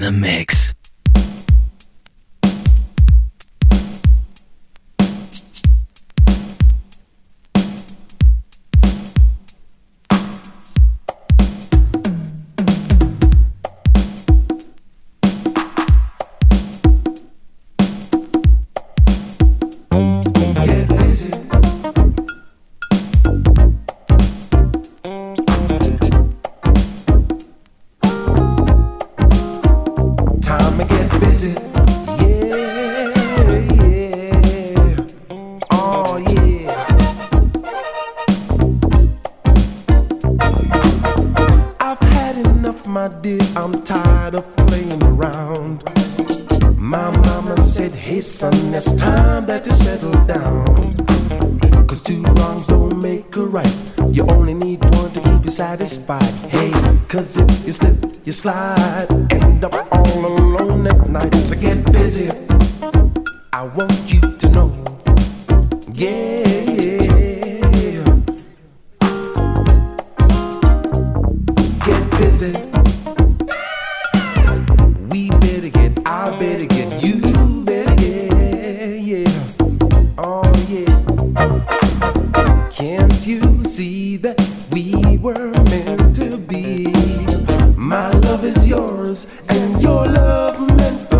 the mix. see that we were meant to be. My love is yours, and your love meant for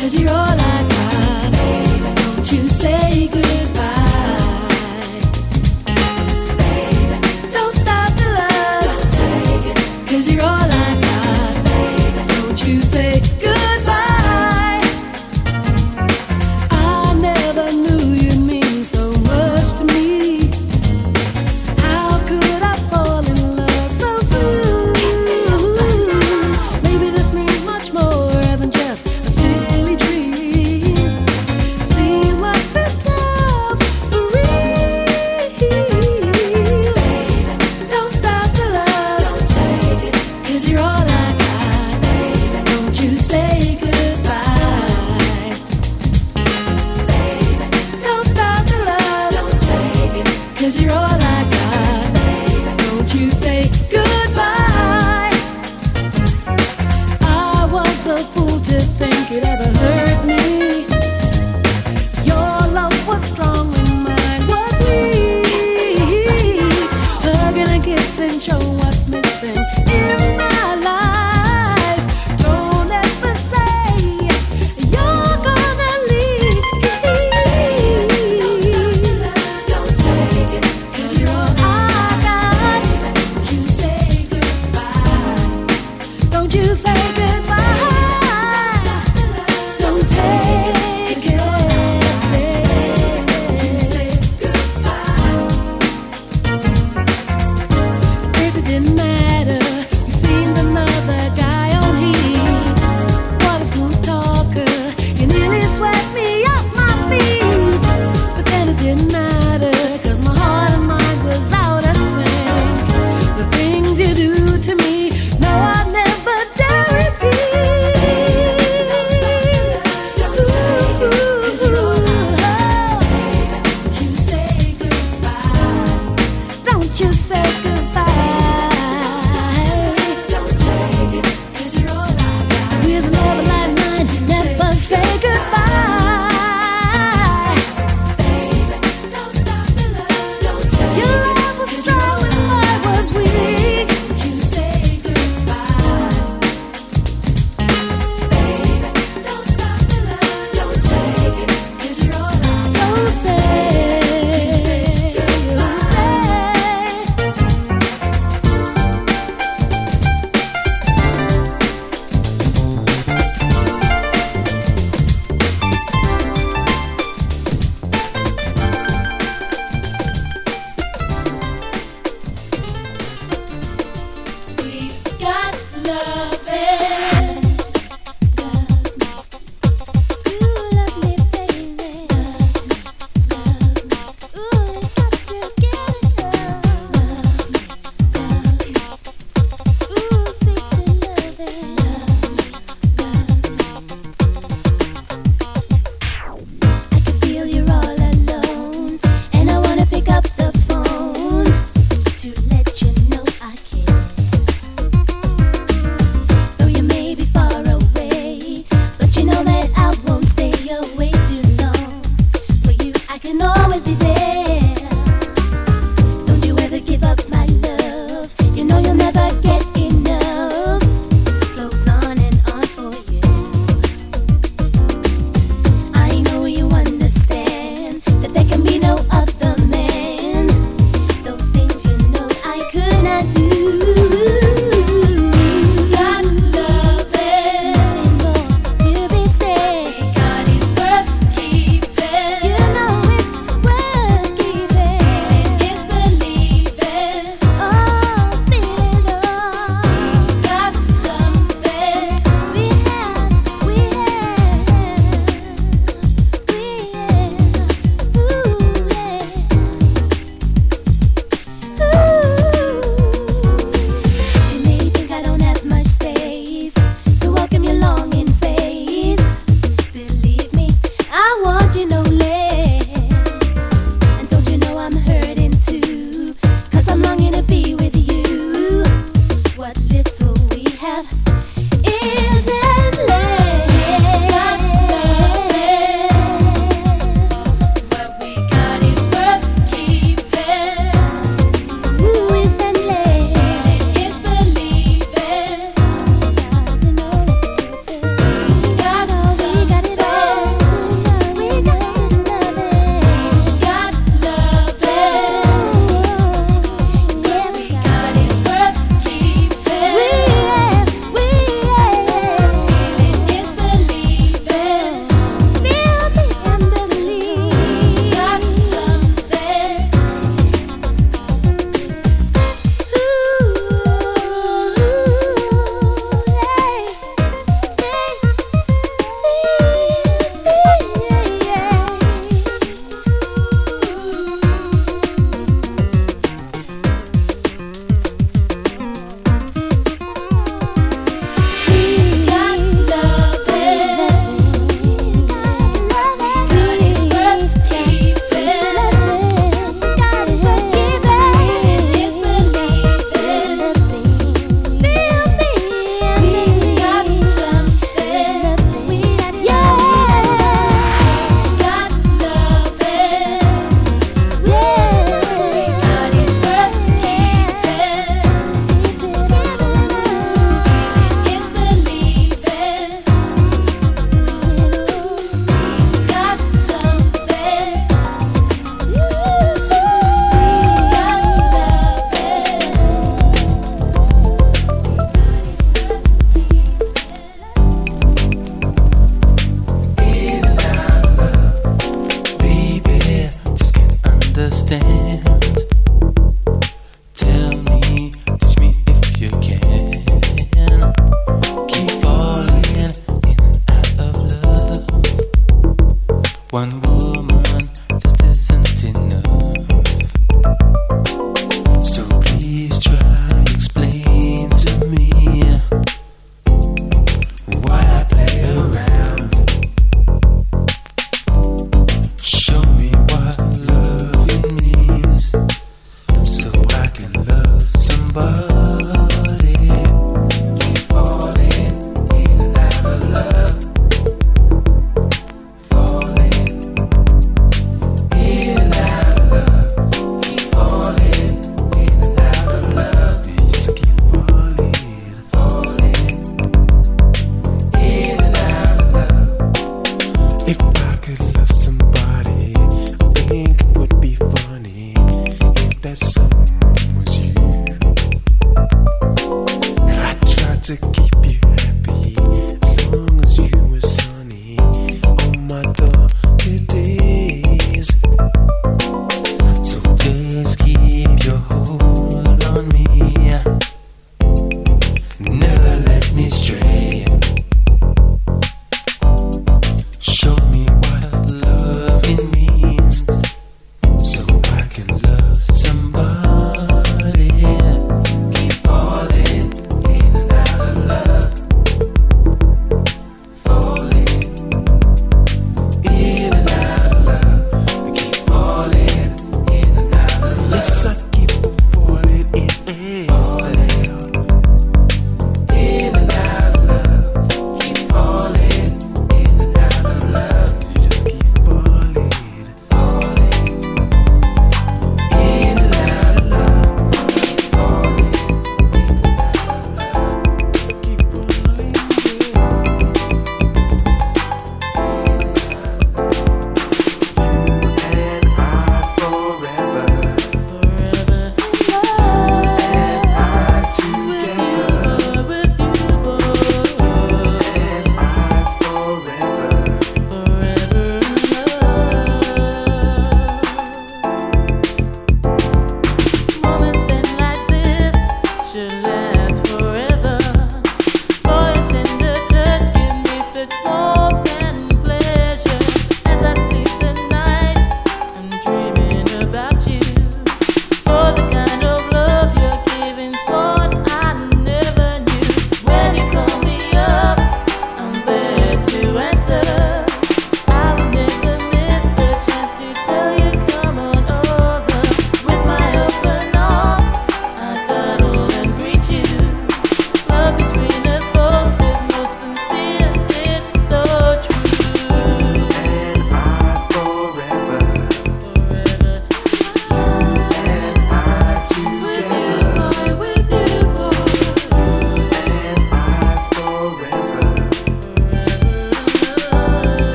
Cause you're all